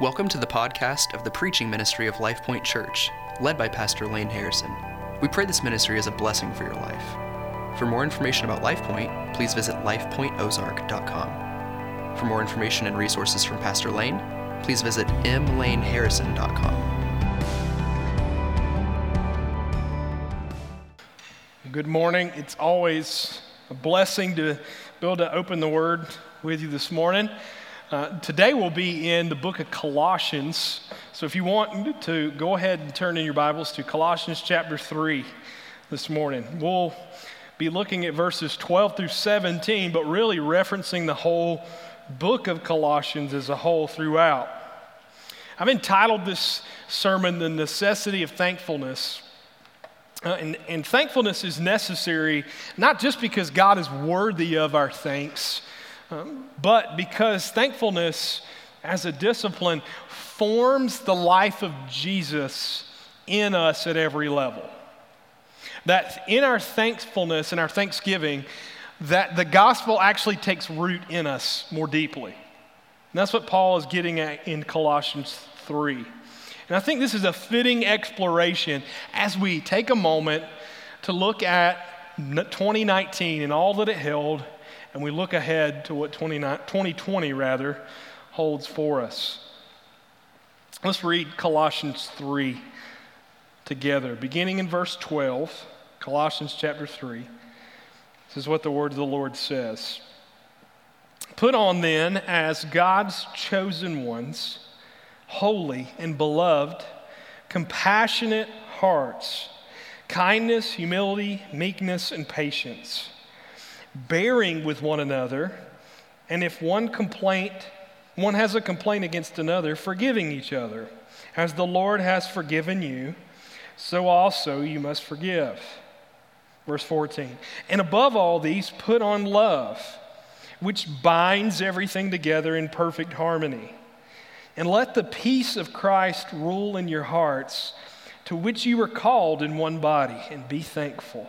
Welcome to the podcast of the preaching ministry of Life Point Church, led by Pastor Lane Harrison. We pray this ministry is a blessing for your life. For more information about Life Point, please visit lifepointozark.com. For more information and resources from Pastor Lane, please visit mlaneharrison.com. Good morning. It's always a blessing to be able to open the Word with you this morning. Uh, today we'll be in the book of Colossians. So if you want to go ahead and turn in your Bibles to Colossians chapter 3 this morning. We'll be looking at verses 12 through 17, but really referencing the whole book of Colossians as a whole throughout. I've entitled this sermon, The Necessity of Thankfulness. Uh, and, and thankfulness is necessary not just because God is worthy of our thanks but because thankfulness as a discipline forms the life of Jesus in us at every level. That in our thankfulness and our thanksgiving, that the gospel actually takes root in us more deeply. And that's what Paul is getting at in Colossians 3. And I think this is a fitting exploration as we take a moment to look at 2019 and all that it held and we look ahead to what 2020 rather holds for us. Let's read Colossians 3 together, beginning in verse 12, Colossians chapter 3. This is what the word of the Lord says. Put on then as God's chosen ones, holy and beloved, compassionate hearts, kindness, humility, meekness, and patience bearing with one another, and if one complaint, one has a complaint against another, forgiving each other. As the Lord has forgiven you, so also you must forgive. Verse 14. And above all these, put on love, which binds everything together in perfect harmony. And let the peace of Christ rule in your hearts, to which you were called in one body, and be thankful.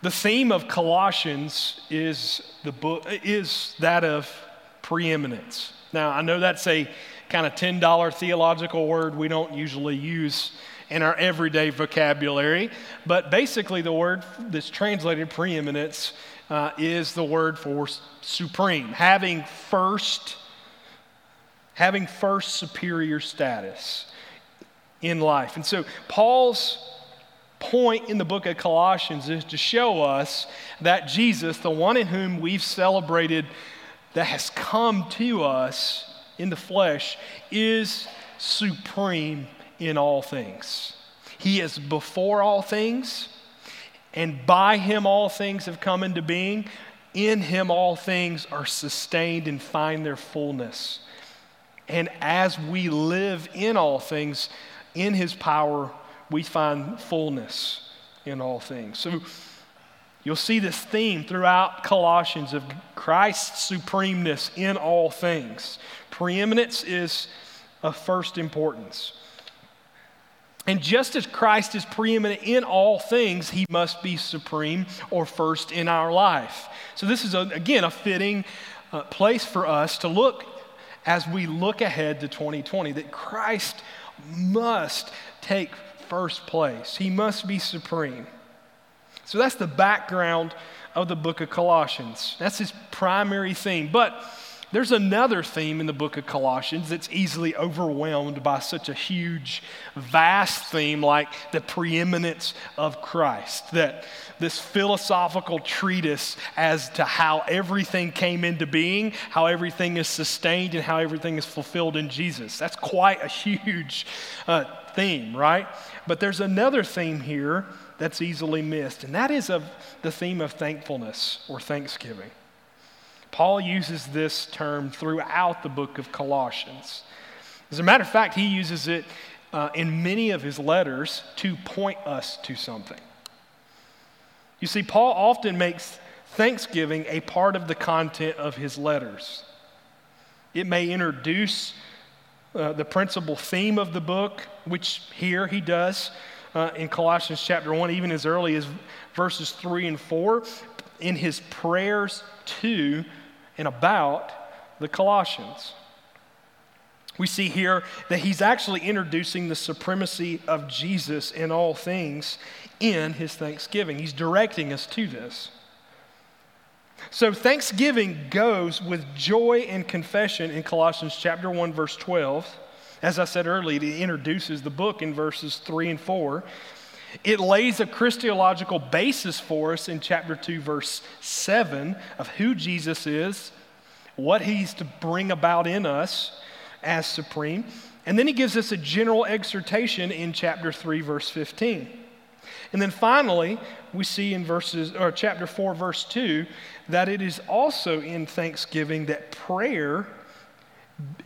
The theme of Colossians is, the book, is that of preeminence. Now, I know that's a kind of $10 theological word we don't usually use in our everyday vocabulary, but basically, the word that's translated preeminence uh, is the word for supreme, having first, having first superior status in life. And so, Paul's point in the book of Colossians is to show us that Jesus, the one in whom we've celebrated that has come to us in the flesh, is supreme in all things. He is before all things, and by him all things have come into being. In him all things are sustained and find their fullness. And as we live in all things, in his power, we find fullness in all things. So you'll see this theme throughout Colossians of Christ's supremeness in all things. Preeminence is of first importance. And just as Christ is preeminent in all things, he must be supreme or first in our life. So, this is, a, again, a fitting uh, place for us to look as we look ahead to 2020 that Christ must take first place. He must be supreme. So that's the background of the book of Colossians. That's his primary theme. But there's another theme in the book of Colossians that's easily overwhelmed by such a huge, vast theme like the preeminence of Christ. That this philosophical treatise as to how everything came into being, how everything is sustained, and how everything is fulfilled in Jesus. That's quite a huge uh, theme, right? But there's another theme here that's easily missed, and that is of the theme of thankfulness or thanksgiving. Paul uses this term throughout the book of Colossians. As a matter of fact, he uses it uh, in many of his letters to point us to something. You see, Paul often makes thanksgiving a part of the content of his letters. It may introduce uh, the principal theme of the book, which here he does uh, in Colossians chapter 1, even as early as verses 3 and 4, in his prayers to and about the Colossians. We see here that he's actually introducing the supremacy of Jesus in all things in his thanksgiving. He's directing us to this. So, thanksgiving goes with joy and confession in Colossians chapter 1, verse 12. As I said earlier, it introduces the book in verses 3 and 4. It lays a Christological basis for us in chapter 2, verse 7 of who Jesus is, what he's to bring about in us as supreme. And then he gives us a general exhortation in chapter 3, verse 15. And then finally, we see in verses or chapter 4 verse 2 that it is also in thanksgiving that prayer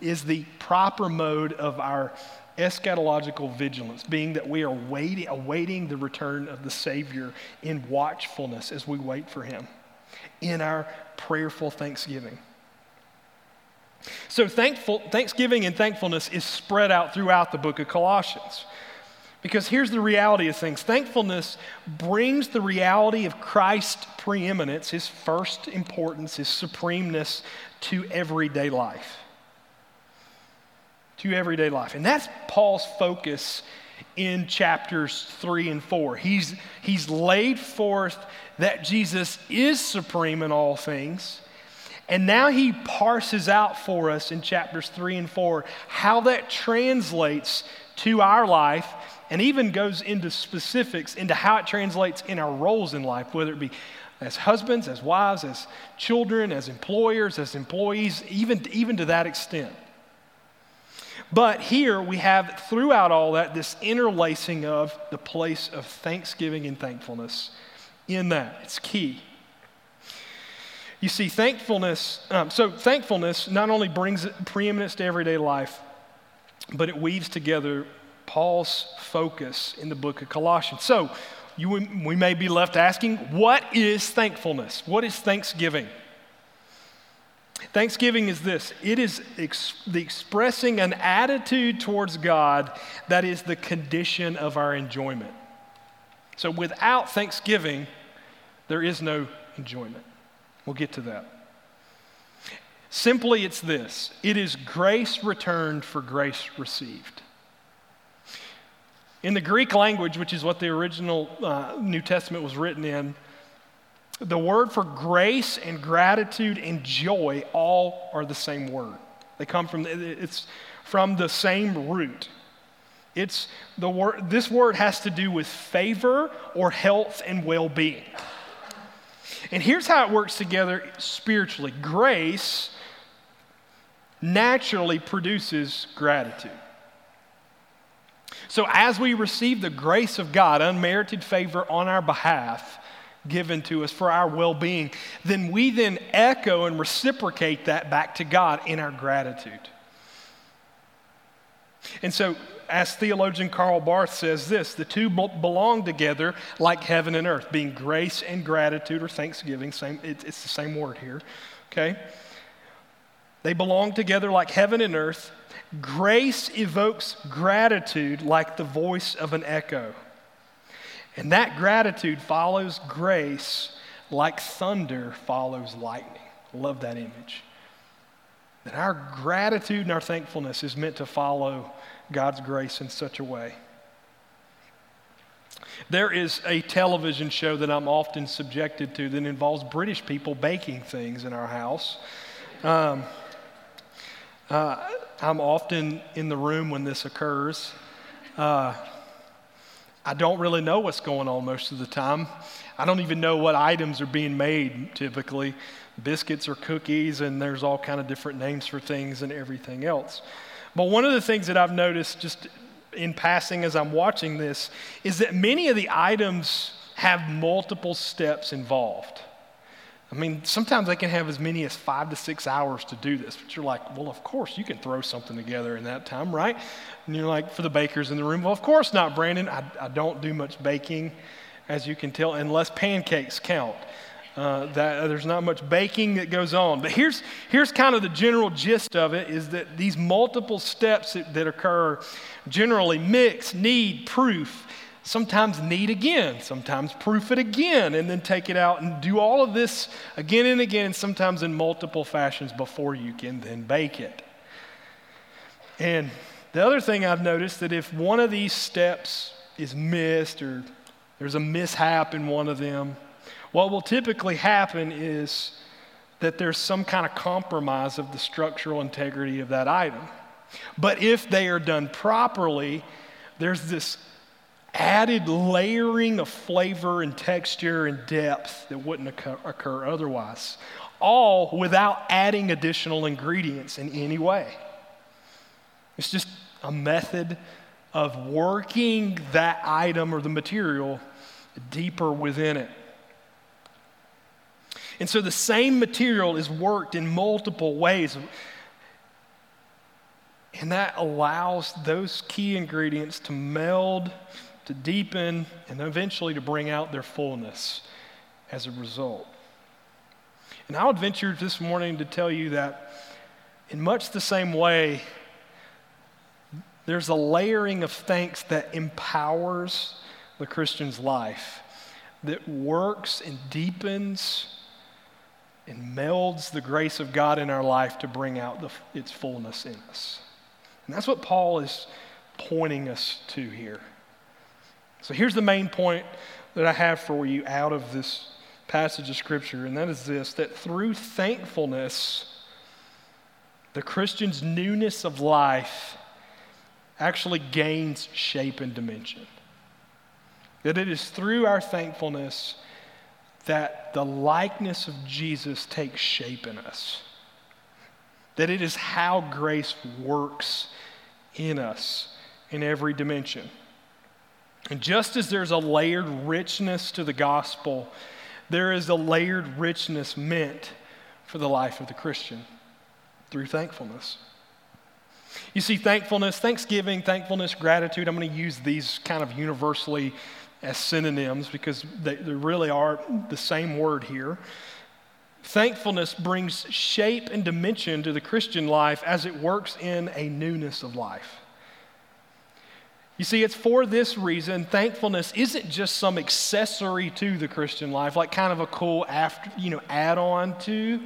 is the proper mode of our eschatological vigilance, being that we are waiting, awaiting the return of the Savior in watchfulness as we wait for Him in our prayerful thanksgiving. So, thankful, thanksgiving and thankfulness is spread out throughout the book of Colossians. Because here's the reality of things thankfulness brings the reality of Christ's preeminence, his first importance, his supremeness to everyday life. To everyday life. And that's Paul's focus in chapters three and four. He's, he's laid forth that Jesus is supreme in all things. And now he parses out for us in chapters three and four how that translates to our life and even goes into specifics into how it translates in our roles in life, whether it be as husbands, as wives, as children, as employers, as employees, even, even to that extent. But here we have throughout all that this interlacing of the place of thanksgiving and thankfulness in that. It's key. You see, thankfulness, um, so thankfulness not only brings preeminence to everyday life, but it weaves together Paul's focus in the book of Colossians. So, you, we may be left asking, what is thankfulness? What is thanksgiving? Thanksgiving is this it is ex- the expressing an attitude towards God that is the condition of our enjoyment. So, without thanksgiving, there is no enjoyment. We'll get to that. Simply, it's this it is grace returned for grace received. In the Greek language, which is what the original uh, New Testament was written in, the word for grace and gratitude and joy all are the same word. They come from, it's from the same root. It's the word, this word has to do with favor or health and well being. And here's how it works together spiritually grace naturally produces gratitude. So, as we receive the grace of God, unmerited favor on our behalf, given to us for our well being, then we then echo and reciprocate that back to God in our gratitude. And so, as theologian Karl Barth says this the two belong together like heaven and earth, being grace and gratitude or thanksgiving. Same, it's the same word here, okay? They belong together like heaven and earth, Grace evokes gratitude like the voice of an echo. And that gratitude follows grace like thunder follows lightning. Love that image. That our gratitude and our thankfulness is meant to follow God's grace in such a way. There is a television show that I'm often subjected to that involves British people baking things in our house. Um, uh, I'm often in the room when this occurs. Uh, I don't really know what's going on most of the time. I don't even know what items are being made typically. Biscuits or cookies, and there's all kind of different names for things and everything else. But one of the things that I've noticed just in passing as I'm watching this is that many of the items have multiple steps involved. I mean, sometimes they can have as many as five to six hours to do this, but you're like, well, of course, you can throw something together in that time, right? And you're like, for the bakers in the room, well, of course not, Brandon. I, I don't do much baking, as you can tell, unless pancakes count. Uh, that there's not much baking that goes on. But here's, here's kind of the general gist of it is that these multiple steps that, that occur generally mix, knead, proof, sometimes knead again, sometimes proof it again, and then take it out and do all of this again and again, and sometimes in multiple fashions before you can then bake it. And the other thing I've noticed that if one of these steps is missed or there's a mishap in one of them, what will typically happen is that there's some kind of compromise of the structural integrity of that item. But if they are done properly, there's this added layering of flavor and texture and depth that wouldn't occur, occur otherwise, all without adding additional ingredients in any way. It's just a method of working that item or the material deeper within it. And so the same material is worked in multiple ways. And that allows those key ingredients to meld, to deepen, and eventually to bring out their fullness as a result. And I would venture this morning to tell you that in much the same way, there's a layering of thanks that empowers the Christian's life, that works and deepens and melds the grace of God in our life to bring out the, its fullness in us. And that's what Paul is pointing us to here. So here's the main point that I have for you out of this passage of Scripture, and that is this that through thankfulness, the Christian's newness of life actually gains shape and dimension. That it is through our thankfulness that the likeness of Jesus takes shape in us. That it is how grace works in us in every dimension. And just as there's a layered richness to the gospel, there is a layered richness meant for the life of the Christian through thankfulness. You see, thankfulness, thanksgiving, thankfulness, gratitude, I'm going to use these kind of universally as synonyms because they, they really are the same word here. Thankfulness brings shape and dimension to the Christian life as it works in a newness of life. You see, it's for this reason thankfulness isn't just some accessory to the Christian life, like kind of a cool after, you know, add-on to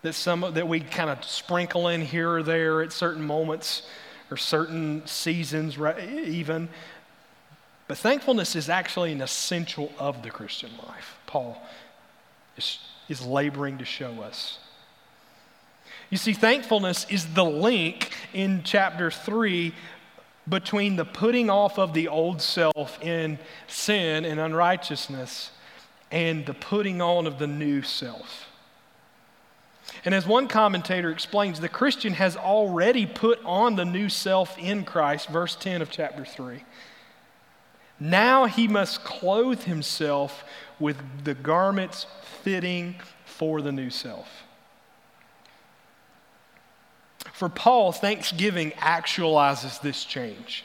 that some that we kind of sprinkle in here or there at certain moments or certain seasons, even. But thankfulness is actually an essential of the Christian life. Paul is, is laboring to show us. You see, thankfulness is the link in chapter 3 between the putting off of the old self in sin and unrighteousness and the putting on of the new self. And as one commentator explains, the Christian has already put on the new self in Christ, verse 10 of chapter 3. Now he must clothe himself with the garments fitting for the new self. For Paul, thanksgiving actualizes this change.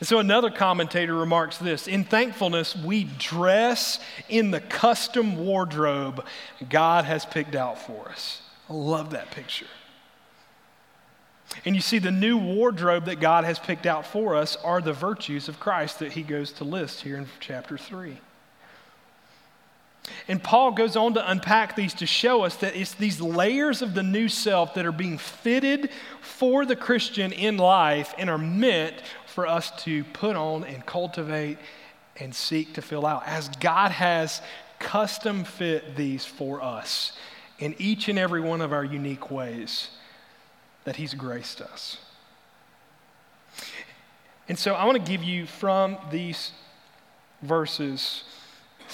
And so another commentator remarks this In thankfulness, we dress in the custom wardrobe God has picked out for us. I love that picture. And you see, the new wardrobe that God has picked out for us are the virtues of Christ that he goes to list here in chapter 3. And Paul goes on to unpack these to show us that it's these layers of the new self that are being fitted for the Christian in life and are meant for us to put on and cultivate and seek to fill out as God has custom fit these for us in each and every one of our unique ways that He's graced us. And so I want to give you from these verses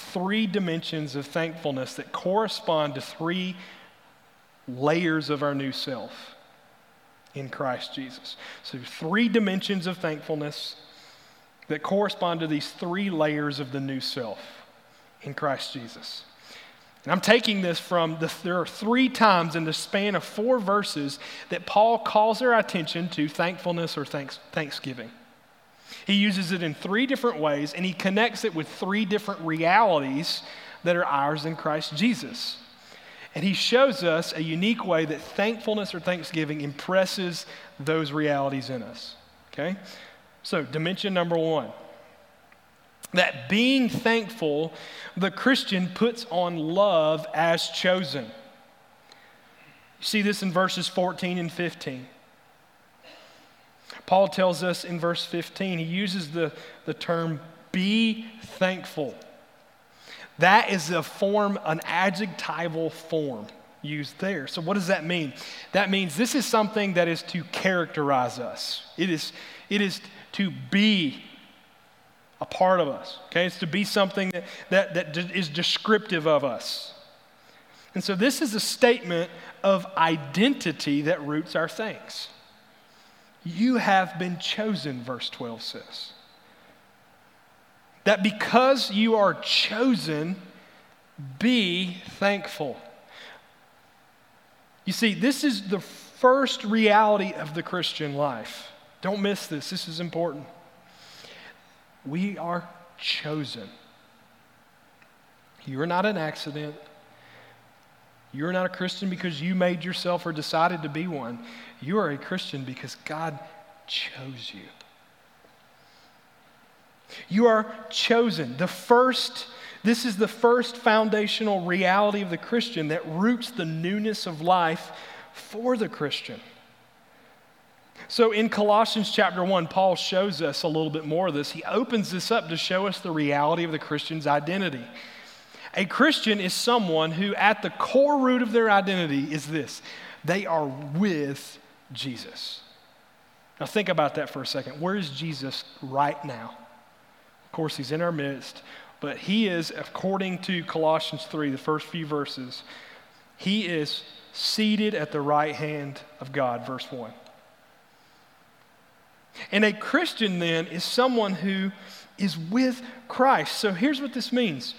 three dimensions of thankfulness that correspond to three layers of our new self in Christ Jesus. So, three dimensions of thankfulness that correspond to these three layers of the new self in Christ Jesus. And I'm taking this from the, there are three times in the span of four verses that Paul calls our attention to thankfulness or thanks, thanksgiving. He uses it in three different ways, and he connects it with three different realities that are ours in Christ Jesus. And he shows us a unique way that thankfulness or thanksgiving impresses those realities in us. Okay? So, dimension number one that being thankful, the Christian puts on love as chosen. You see this in verses 14 and 15. Paul tells us in verse 15, he uses the, the term be thankful. That is a form, an adjectival form used there. So, what does that mean? That means this is something that is to characterize us, it is, it is to be a part of us. Okay, it's to be something that, that, that is descriptive of us. And so, this is a statement of identity that roots our thanks. You have been chosen, verse 12 says. That because you are chosen, be thankful. You see, this is the first reality of the Christian life. Don't miss this, this is important. We are chosen. You're not an accident. You're not a Christian because you made yourself or decided to be one. You are a Christian because God chose you. You are chosen. The first, this is the first foundational reality of the Christian that roots the newness of life for the Christian. So in Colossians chapter 1, Paul shows us a little bit more of this. He opens this up to show us the reality of the Christian's identity. A Christian is someone who, at the core root of their identity, is this they are with Jesus. Now, think about that for a second. Where is Jesus right now? Of course, he's in our midst, but he is, according to Colossians 3, the first few verses, he is seated at the right hand of God, verse 1. And a Christian then is someone who is with Christ. So here's what this means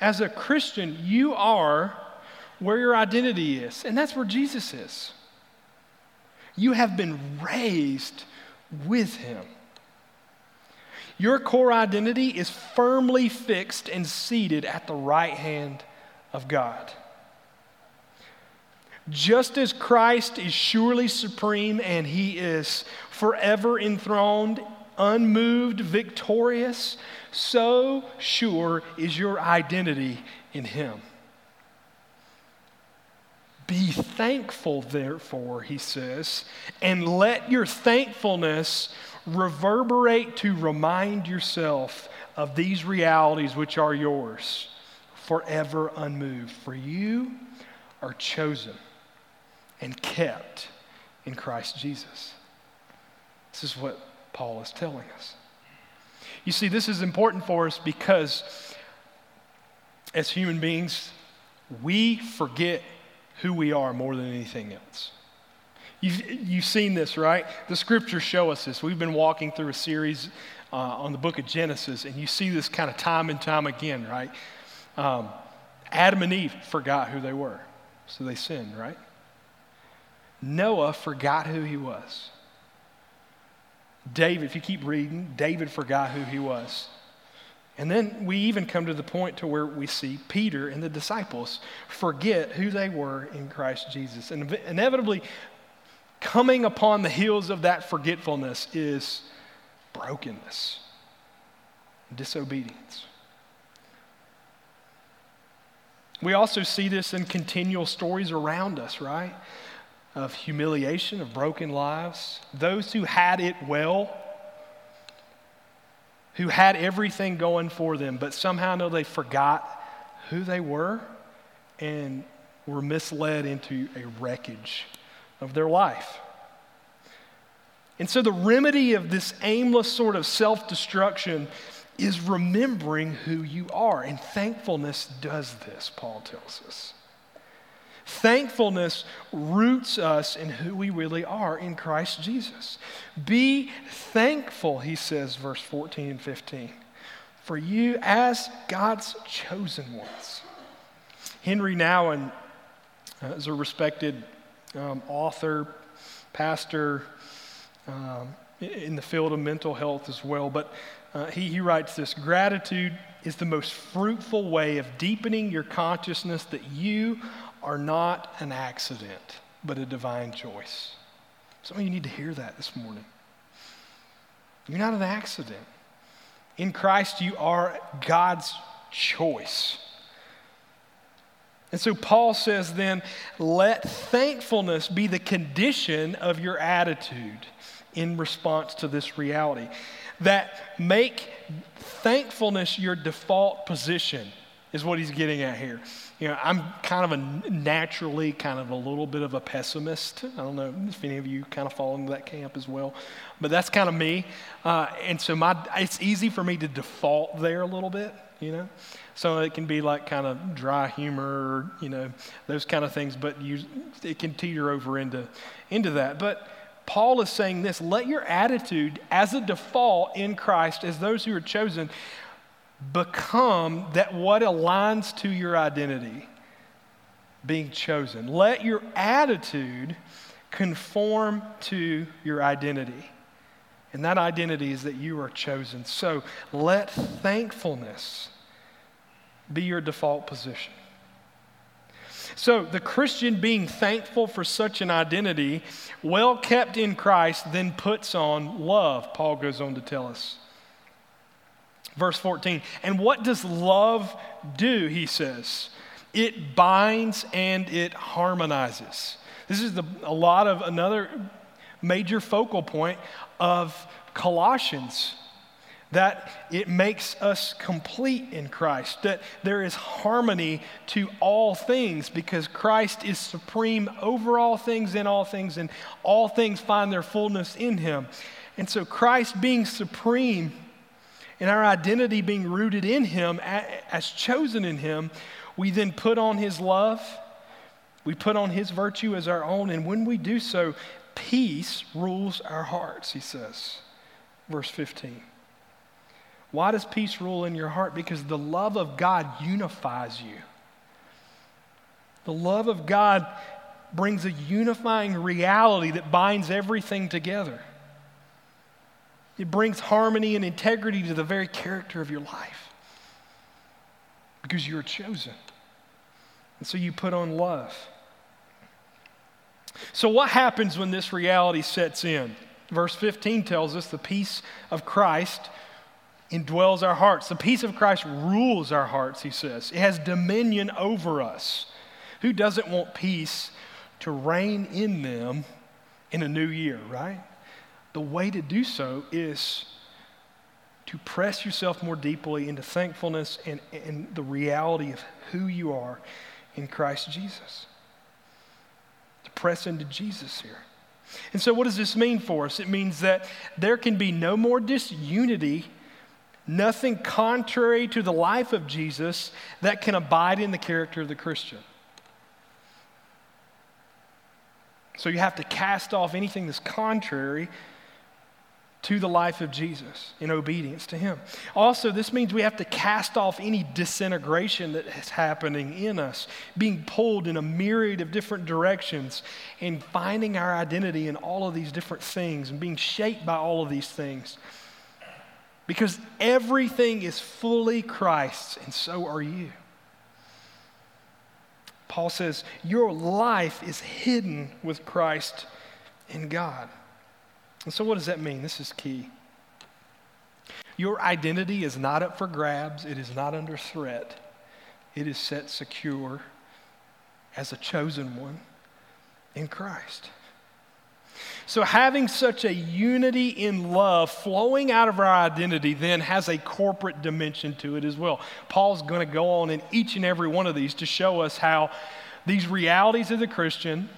as a Christian, you are where your identity is, and that's where Jesus is. You have been raised with him. Your core identity is firmly fixed and seated at the right hand of God. Just as Christ is surely supreme and he is forever enthroned, unmoved, victorious, so sure is your identity in him. Be thankful, therefore, he says, and let your thankfulness reverberate to remind yourself of these realities which are yours, forever unmoved. For you are chosen and kept in Christ Jesus. This is what Paul is telling us. You see, this is important for us because as human beings, we forget who we are more than anything else. You've, you've seen this, right? The scriptures show us this. We've been walking through a series uh, on the book of Genesis, and you see this kind of time and time again, right? Um, Adam and Eve forgot who they were, so they sinned, right? Noah forgot who he was. David, if you keep reading, David forgot who he was. And then we even come to the point to where we see Peter and the disciples forget who they were in Christ Jesus. And inevitably, coming upon the heels of that forgetfulness is brokenness, disobedience. We also see this in continual stories around us, right? Of humiliation, of broken lives. Those who had it well who had everything going for them, but somehow know they forgot who they were and were misled into a wreckage of their life. And so, the remedy of this aimless sort of self destruction is remembering who you are. And thankfulness does this, Paul tells us. Thankfulness roots us in who we really are in Christ Jesus. Be thankful, he says, verse 14 and 15, for you as God's chosen ones. Henry Nouwen uh, is a respected um, author, pastor um, in the field of mental health as well. But uh, he, he writes this Gratitude is the most fruitful way of deepening your consciousness that you are not an accident, but a divine choice. Some of you need to hear that this morning. You're not an accident. In Christ, you are God's choice. And so Paul says then, let thankfulness be the condition of your attitude in response to this reality. That make thankfulness your default position, is what he's getting at here. You know, I'm kind of a naturally kind of a little bit of a pessimist. I don't know if any of you kind of fall into that camp as well, but that's kind of me. Uh, and so my, it's easy for me to default there a little bit, you know. So it can be like kind of dry humor, you know, those kind of things, but you, it can teeter over into, into that. But Paul is saying this let your attitude as a default in Christ, as those who are chosen, become that what aligns to your identity being chosen. Let your attitude conform to your identity. And that identity is that you are chosen. So let thankfulness be your default position. So, the Christian being thankful for such an identity, well kept in Christ, then puts on love, Paul goes on to tell us. Verse 14. And what does love do, he says? It binds and it harmonizes. This is the, a lot of another major focal point of Colossians that it makes us complete in Christ, that there is harmony to all things because Christ is supreme over all things, in all things, and all things find their fullness in Him. And so, Christ being supreme and our identity being rooted in Him, as chosen in Him, we then put on His love, we put on His virtue as our own, and when we do so, peace rules our hearts, He says. Verse 15. Why does peace rule in your heart? Because the love of God unifies you. The love of God brings a unifying reality that binds everything together. It brings harmony and integrity to the very character of your life because you're chosen. And so you put on love. So, what happens when this reality sets in? Verse 15 tells us the peace of Christ indwells our hearts. The peace of Christ rules our hearts, he says. It has dominion over us. Who doesn't want peace to reign in them in a new year, right? The way to do so is to press yourself more deeply into thankfulness and, and the reality of who you are in Christ Jesus. To press into Jesus here. And so, what does this mean for us? It means that there can be no more disunity nothing contrary to the life of Jesus that can abide in the character of the Christian. So you have to cast off anything that's contrary to the life of Jesus in obedience to Him. Also, this means we have to cast off any disintegration that is happening in us, being pulled in a myriad of different directions and finding our identity in all of these different things and being shaped by all of these things. Because everything is fully Christ's, and so are you. Paul says, Your life is hidden with Christ in God. And so, what does that mean? This is key. Your identity is not up for grabs, it is not under threat, it is set secure as a chosen one in Christ. So, having such a unity in love flowing out of our identity then has a corporate dimension to it as well. Paul's going to go on in each and every one of these to show us how these realities of the Christian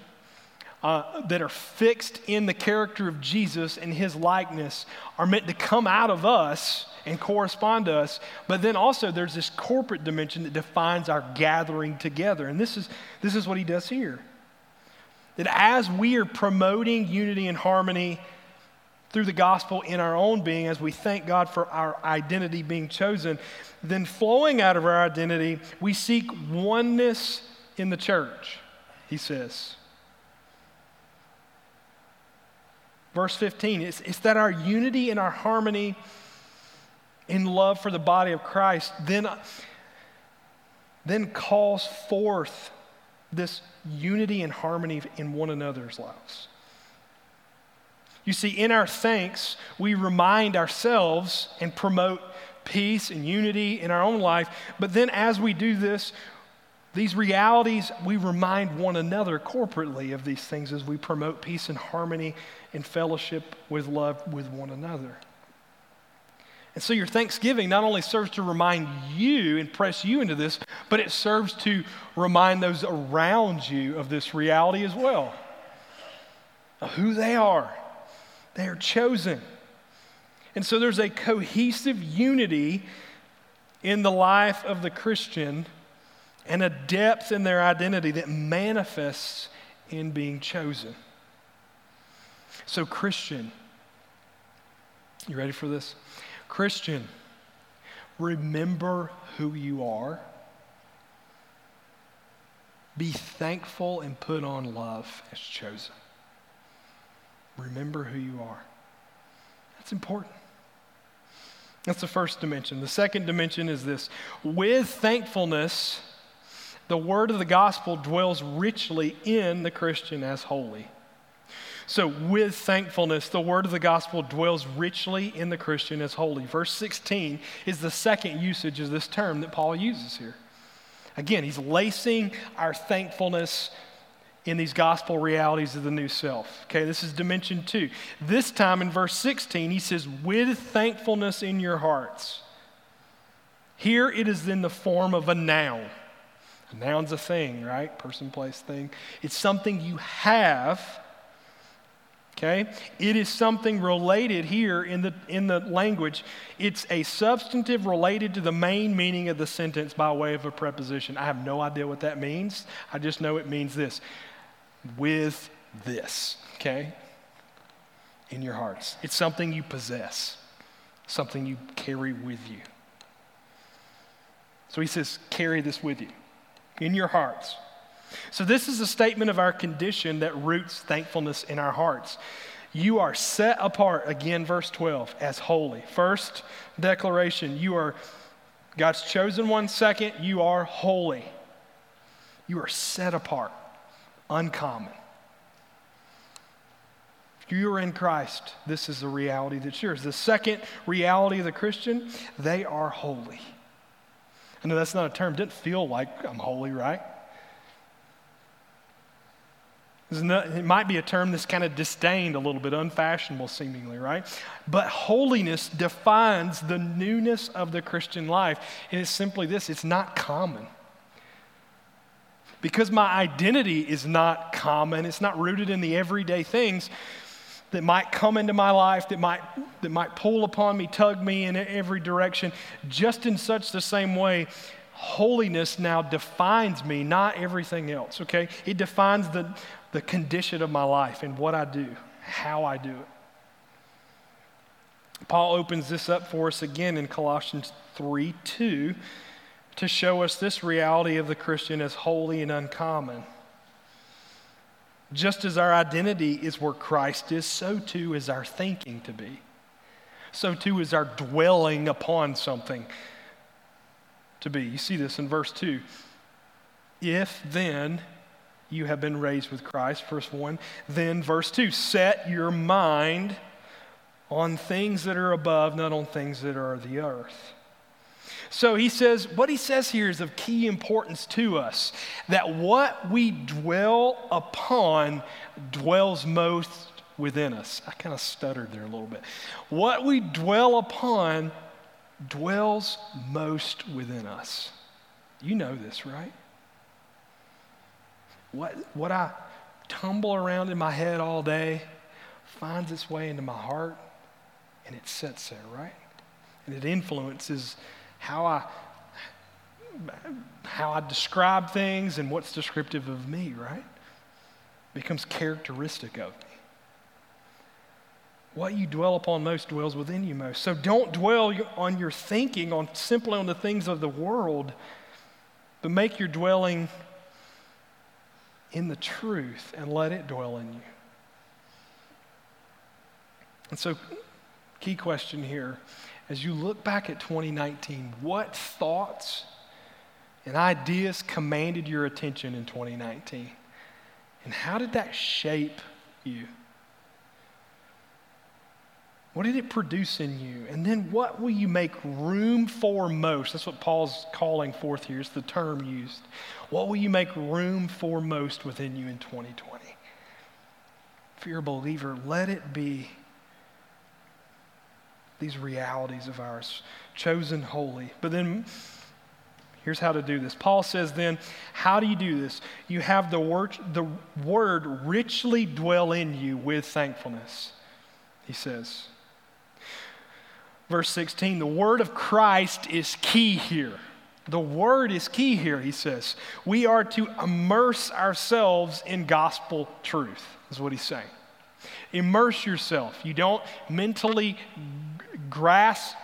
uh, that are fixed in the character of Jesus and his likeness are meant to come out of us and correspond to us. But then also there's this corporate dimension that defines our gathering together. And this is, this is what he does here that as we are promoting unity and harmony through the gospel in our own being as we thank God for our identity being chosen, then flowing out of our identity, we seek oneness in the church, he says. Verse 15, it's, it's that our unity and our harmony in love for the body of Christ then, then calls forth this unity and harmony in one another's lives. You see, in our thanks, we remind ourselves and promote peace and unity in our own life. But then, as we do this, these realities, we remind one another corporately of these things as we promote peace and harmony and fellowship with love with one another. And so your thanksgiving not only serves to remind you and press you into this, but it serves to remind those around you of this reality as well of who they are. They are chosen. And so there's a cohesive unity in the life of the Christian and a depth in their identity that manifests in being chosen. So, Christian, you ready for this? Christian, remember who you are. Be thankful and put on love as chosen. Remember who you are. That's important. That's the first dimension. The second dimension is this with thankfulness, the word of the gospel dwells richly in the Christian as holy. So, with thankfulness, the word of the gospel dwells richly in the Christian as holy. Verse 16 is the second usage of this term that Paul uses here. Again, he's lacing our thankfulness in these gospel realities of the new self. Okay, this is dimension two. This time in verse 16, he says, with thankfulness in your hearts. Here it is in the form of a noun. A noun's a thing, right? Person, place, thing. It's something you have. Okay? It is something related here in the, in the language. It's a substantive related to the main meaning of the sentence by way of a preposition. I have no idea what that means. I just know it means this with this, okay? In your hearts. It's something you possess, something you carry with you. So he says, carry this with you in your hearts. So, this is a statement of our condition that roots thankfulness in our hearts. You are set apart, again, verse 12, as holy. First declaration, you are God's chosen one. Second, you are holy. You are set apart uncommon. If you are in Christ, this is the reality that's yours. The second reality of the Christian, they are holy. I know that's not a term, it didn't feel like I'm holy, right? it might be a term that's kind of disdained a little bit, unfashionable seemingly, right? But holiness defines the newness of the Christian life. And it's simply this it's not common because my identity is not common, it's not rooted in the everyday things that might come into my life, that might, that might pull upon me, tug me in every direction, just in such the same way, holiness now defines me, not everything else, okay? It defines the, the condition of my life and what I do, how I do it. Paul opens this up for us again in Colossians 3 2 to show us this reality of the Christian as holy and uncommon. Just as our identity is where Christ is, so too is our thinking to be. So too is our dwelling upon something to be. You see this in verse 2. If then you have been raised with Christ, verse 1, then verse 2, set your mind on things that are above, not on things that are the earth. So he says, what he says here is of key importance to us that what we dwell upon dwells most within us. I kind of stuttered there a little bit. What we dwell upon dwells most within us. You know this, right? What, what I tumble around in my head all day finds its way into my heart and it sits there, right? And it influences how I how I describe things and what's descriptive of me, right? Becomes characteristic of me. what you dwell upon most dwells within you most. So don't dwell on your thinking on simply on the things of the world, but make your dwelling in the truth and let it dwell in you. And so, key question here as you look back at 2019, what thoughts and ideas commanded your attention in 2019? And how did that shape you? What did it produce in you? And then what will you make room for most? That's what Paul's calling forth here. It's the term used. What will you make room for most within you in 2020? If you're a believer, let it be these realities of ours, chosen holy. But then here's how to do this. Paul says then, how do you do this? You have the word, the word richly dwell in you with thankfulness, he says. Verse 16, the word of Christ is key here. The word is key here, he says. We are to immerse ourselves in gospel truth, is what he's saying. Immerse yourself. You don't mentally grasp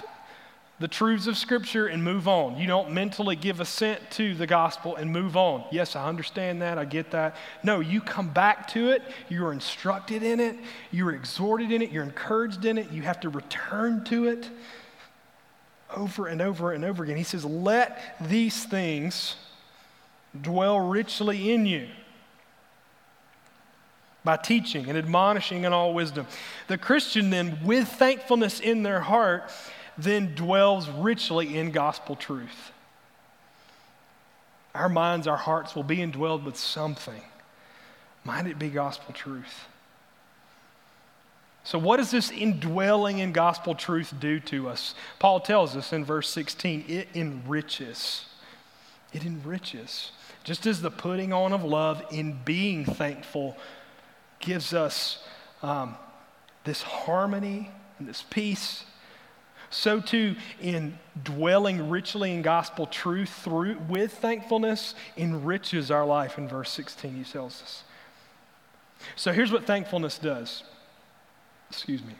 the truths of Scripture and move on. You don't mentally give assent to the gospel and move on. Yes, I understand that. I get that. No, you come back to it. You're instructed in it. You're exhorted in it. You're encouraged in it. You have to return to it over and over and over again. He says, Let these things dwell richly in you by teaching and admonishing in all wisdom. The Christian, then, with thankfulness in their heart, then dwells richly in gospel truth. Our minds, our hearts will be indwelled with something. Might it be gospel truth? So, what does this indwelling in gospel truth do to us? Paul tells us in verse 16 it enriches. It enriches. Just as the putting on of love in being thankful gives us um, this harmony and this peace so too, in dwelling richly in gospel truth through with thankfulness enriches our life in verse 16 he tells us. So here's what thankfulness does. Excuse me.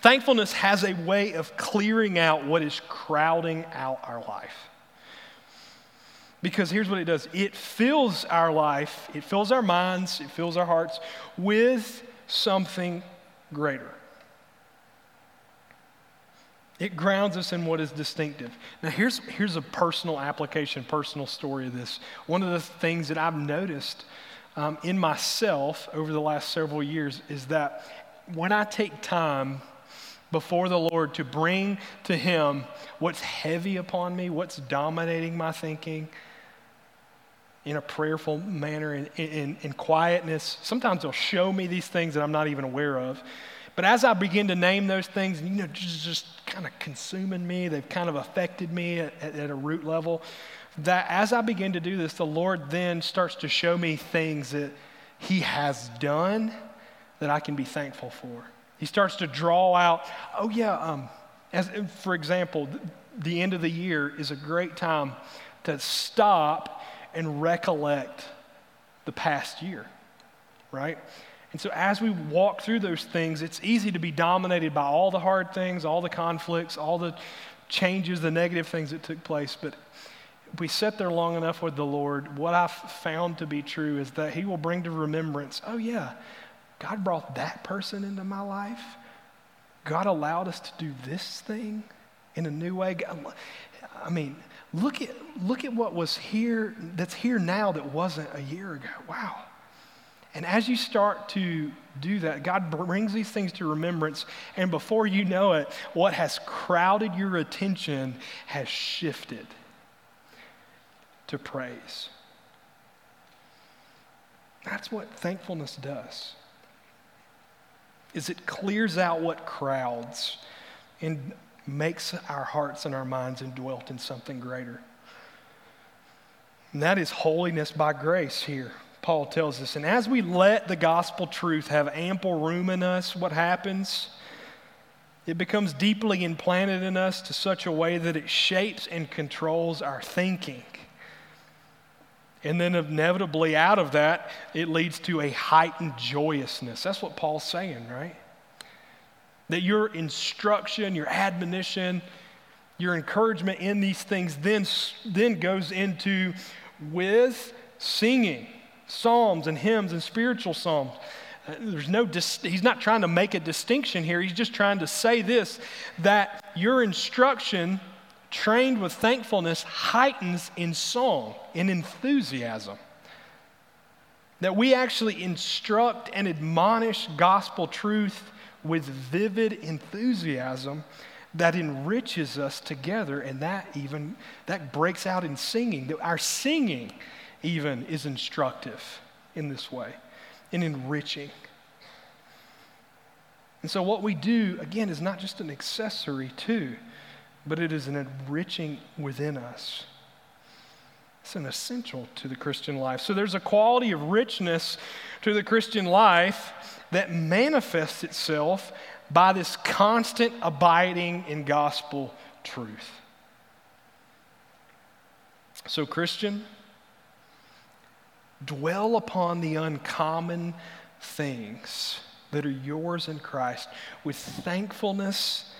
Thankfulness has a way of clearing out what is crowding out our life. Because here's what it does it fills our life, it fills our minds, it fills our hearts with something greater. It grounds us in what is distinctive. Now, here's, here's a personal application, personal story of this. One of the things that I've noticed um, in myself over the last several years is that when I take time before the Lord to bring to Him what's heavy upon me, what's dominating my thinking, in a prayerful manner, in, in, in quietness. Sometimes they'll show me these things that I'm not even aware of. But as I begin to name those things, you know, just, just kind of consuming me, they've kind of affected me at, at, at a root level. That as I begin to do this, the Lord then starts to show me things that He has done that I can be thankful for. He starts to draw out, oh, yeah, um, as, for example, the end of the year is a great time to stop and recollect the past year, right? And so, as we walk through those things, it's easy to be dominated by all the hard things, all the conflicts, all the changes, the negative things that took place. But we sit there long enough with the Lord, what I've found to be true is that He will bring to remembrance oh, yeah, God brought that person into my life. God allowed us to do this thing in a new way. I mean, look at, look at what was here, that's here now that wasn't a year ago. Wow. And as you start to do that, God brings these things to remembrance, and before you know it, what has crowded your attention has shifted to praise. That's what thankfulness does. Is it clears out what crowds and makes our hearts and our minds indwelt in something greater. And that is holiness by grace here. Paul tells us. And as we let the gospel truth have ample room in us, what happens? It becomes deeply implanted in us to such a way that it shapes and controls our thinking. And then, inevitably, out of that, it leads to a heightened joyousness. That's what Paul's saying, right? That your instruction, your admonition, your encouragement in these things then, then goes into with singing psalms and hymns and spiritual psalms. There's no, dis- he's not trying to make a distinction here. He's just trying to say this that your instruction trained with thankfulness heightens in song, in enthusiasm. That we actually instruct and admonish gospel truth with vivid enthusiasm that enriches us together and that even that breaks out in singing. Our singing even is instructive in this way in enriching. And so what we do again is not just an accessory to but it is an enriching within us. It's an essential to the christian life. So there's a quality of richness to the christian life that manifests itself by this constant abiding in gospel truth. So, Christian, dwell upon the uncommon things that are yours in Christ. With thankfulness,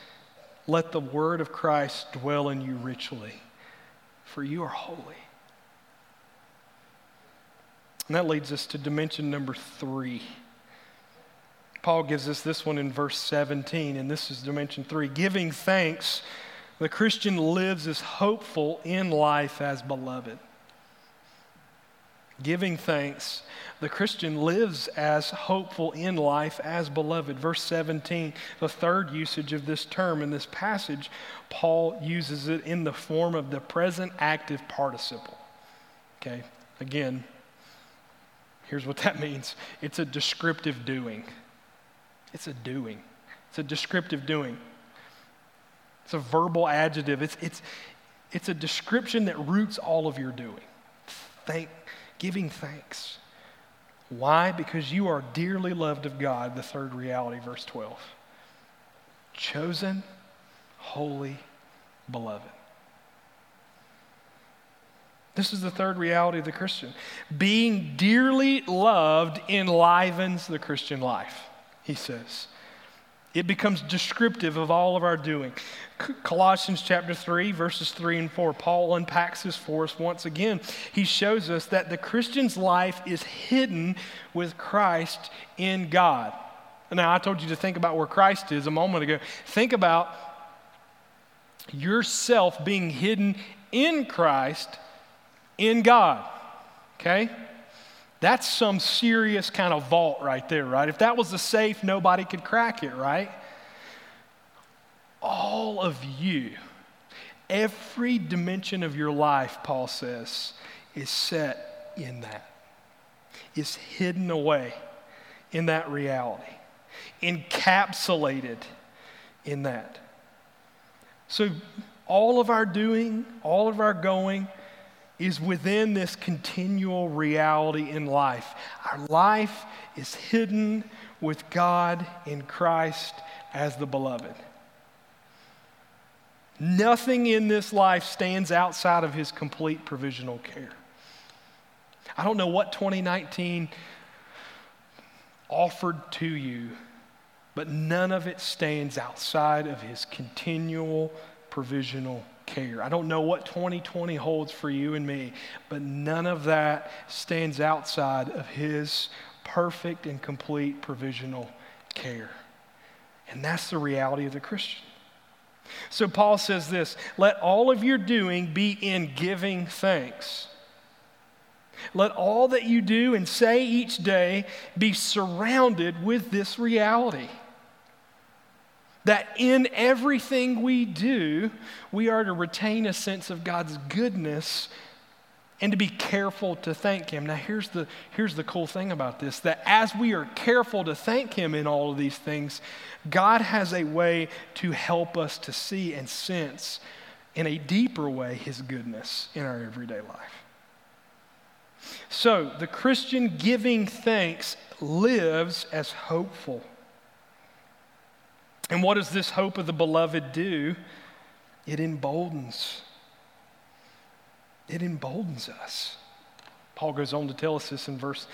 let the word of Christ dwell in you richly, for you are holy. And that leads us to dimension number three. Paul gives us this one in verse 17, and this is dimension three. Giving thanks, the Christian lives as hopeful in life as beloved. Giving thanks, the Christian lives as hopeful in life as beloved. Verse 17, the third usage of this term in this passage, Paul uses it in the form of the present active participle. Okay, again, here's what that means it's a descriptive doing. It's a doing, it's a descriptive doing. It's a verbal adjective. It's, it's, it's a description that roots all of your doing. Thank, giving thanks. Why? Because you are dearly loved of God, the third reality, verse 12. Chosen, holy, beloved. This is the third reality of the Christian. Being dearly loved enlivens the Christian life he says. It becomes descriptive of all of our doing. Colossians chapter 3, verses 3 and 4, Paul unpacks this for us once again. He shows us that the Christian's life is hidden with Christ in God. Now, I told you to think about where Christ is a moment ago. Think about yourself being hidden in Christ in God. Okay? That's some serious kind of vault right there, right? If that was a safe, nobody could crack it, right? All of you, every dimension of your life, Paul says, is set in that, is hidden away in that reality, encapsulated in that. So, all of our doing, all of our going, is within this continual reality in life. Our life is hidden with God in Christ as the beloved. Nothing in this life stands outside of his complete provisional care. I don't know what 2019 offered to you, but none of it stands outside of his continual provisional care. I don't know what 2020 holds for you and me, but none of that stands outside of His perfect and complete provisional care. And that's the reality of the Christian. So Paul says this let all of your doing be in giving thanks. Let all that you do and say each day be surrounded with this reality that in everything we do, we are to retain a sense of God's goodness and to be careful to thank Him. Now, here's the, here's the cool thing about this that as we are careful to thank Him in all of these things, God has a way to help us to see and sense in a deeper way His goodness in our everyday life. So, the Christian giving thanks lives as hopeful. And what does this hope of the beloved do? It emboldens. It emboldens us. Paul goes on to tell us this in verse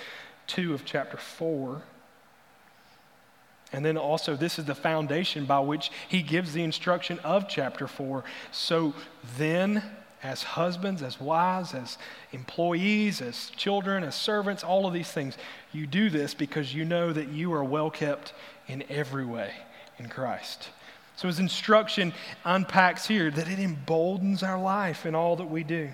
2 of chapter 4. And then also, this is the foundation by which he gives the instruction of chapter 4. So then, as husbands, as wives, as employees, as children, as servants, all of these things, you do this because you know that you are well kept in every way in Christ. So his instruction unpacks here that it emboldens our life in all that we do.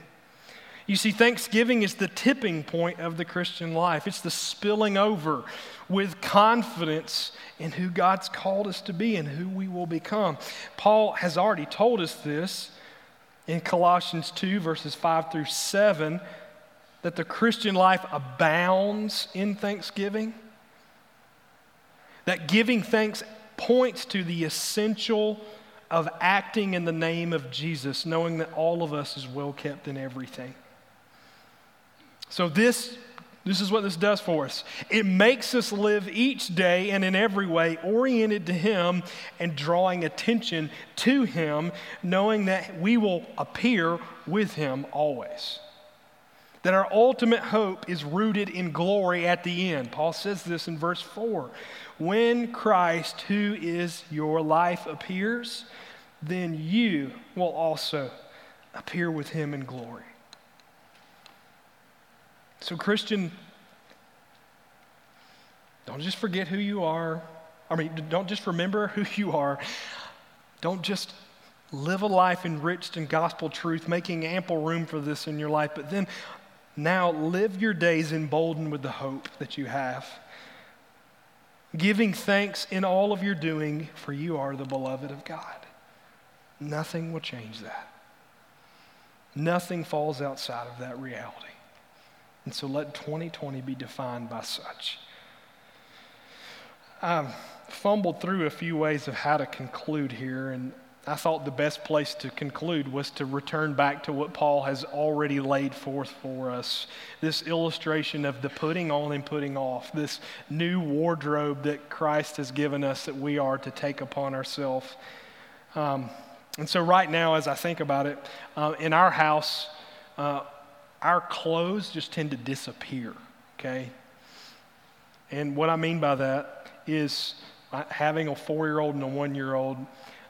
You see, Thanksgiving is the tipping point of the Christian life. It's the spilling over with confidence in who God's called us to be and who we will become. Paul has already told us this in Colossians 2, verses 5 through 7, that the Christian life abounds in thanksgiving. That giving thanks points to the essential of acting in the name of Jesus, knowing that all of us is well kept in everything. So, this, this is what this does for us it makes us live each day and in every way oriented to Him and drawing attention to Him, knowing that we will appear with Him always. That our ultimate hope is rooted in glory at the end. Paul says this in verse 4. When Christ, who is your life, appears, then you will also appear with him in glory. So, Christian, don't just forget who you are. I mean, don't just remember who you are. Don't just live a life enriched in gospel truth, making ample room for this in your life, but then now live your days emboldened with the hope that you have. Giving thanks in all of your doing, for you are the beloved of God. Nothing will change that. Nothing falls outside of that reality. And so let 2020 be defined by such. I've fumbled through a few ways of how to conclude here, and I thought the best place to conclude was to return back to what Paul has already laid forth for us this illustration of the putting on and putting off, this new wardrobe that Christ has given us that we are to take upon ourselves. Um, and so, right now, as I think about it, uh, in our house, uh, our clothes just tend to disappear, okay? And what I mean by that is uh, having a four year old and a one year old,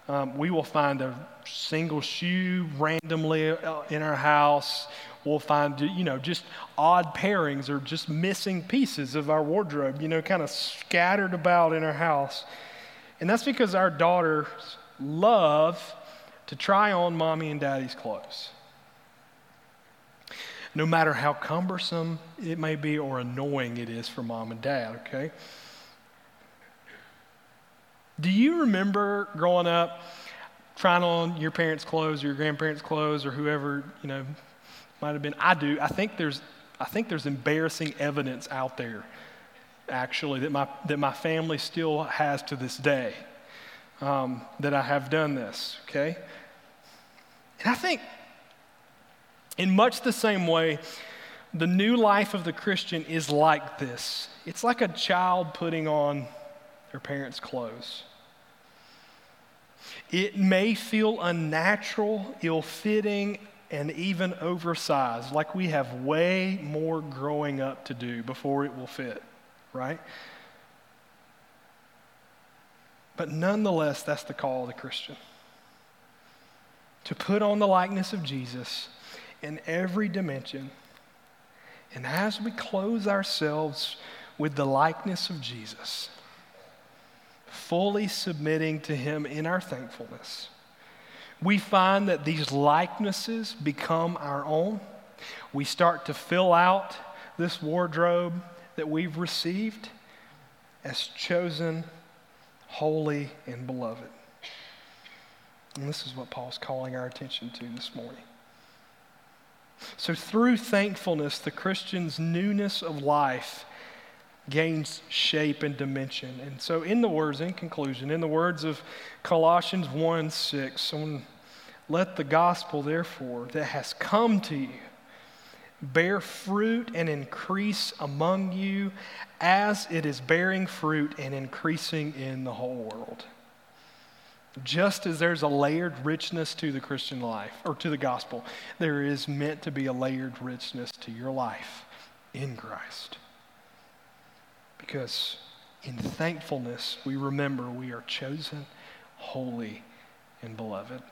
um, we will find a single shoe randomly uh, in our house. We'll find, you know, just odd pairings or just missing pieces of our wardrobe, you know, kind of scattered about in our house. And that's because our daughters love to try on mommy and daddy's clothes no matter how cumbersome it may be or annoying it is for mom and dad, okay? Do you remember growing up trying on your parents' clothes or your grandparents' clothes or whoever, you know, might have been? I do. I think there's I think there's embarrassing evidence out there actually that my that my family still has to this day um, that I have done this, okay? And I think in much the same way, the new life of the Christian is like this it's like a child putting on their parents' clothes. It may feel unnatural, ill fitting, and even oversized, like we have way more growing up to do before it will fit, right? But nonetheless, that's the call of the Christian to put on the likeness of Jesus in every dimension. And as we close ourselves with the likeness of Jesus, fully submitting to Him in our thankfulness, we find that these likenesses become our own. We start to fill out this wardrobe that we've received as chosen, holy, and beloved. And this is what Paul's calling our attention to this morning. So, through thankfulness, the Christian's newness of life gains shape and dimension. And so, in the words, in conclusion, in the words of Colossians 1 6, someone, let the gospel, therefore, that has come to you bear fruit and increase among you as it is bearing fruit and increasing in the whole world. Just as there's a layered richness to the Christian life or to the gospel, there is meant to be a layered richness to your life in Christ. Because in thankfulness, we remember we are chosen, holy, and beloved.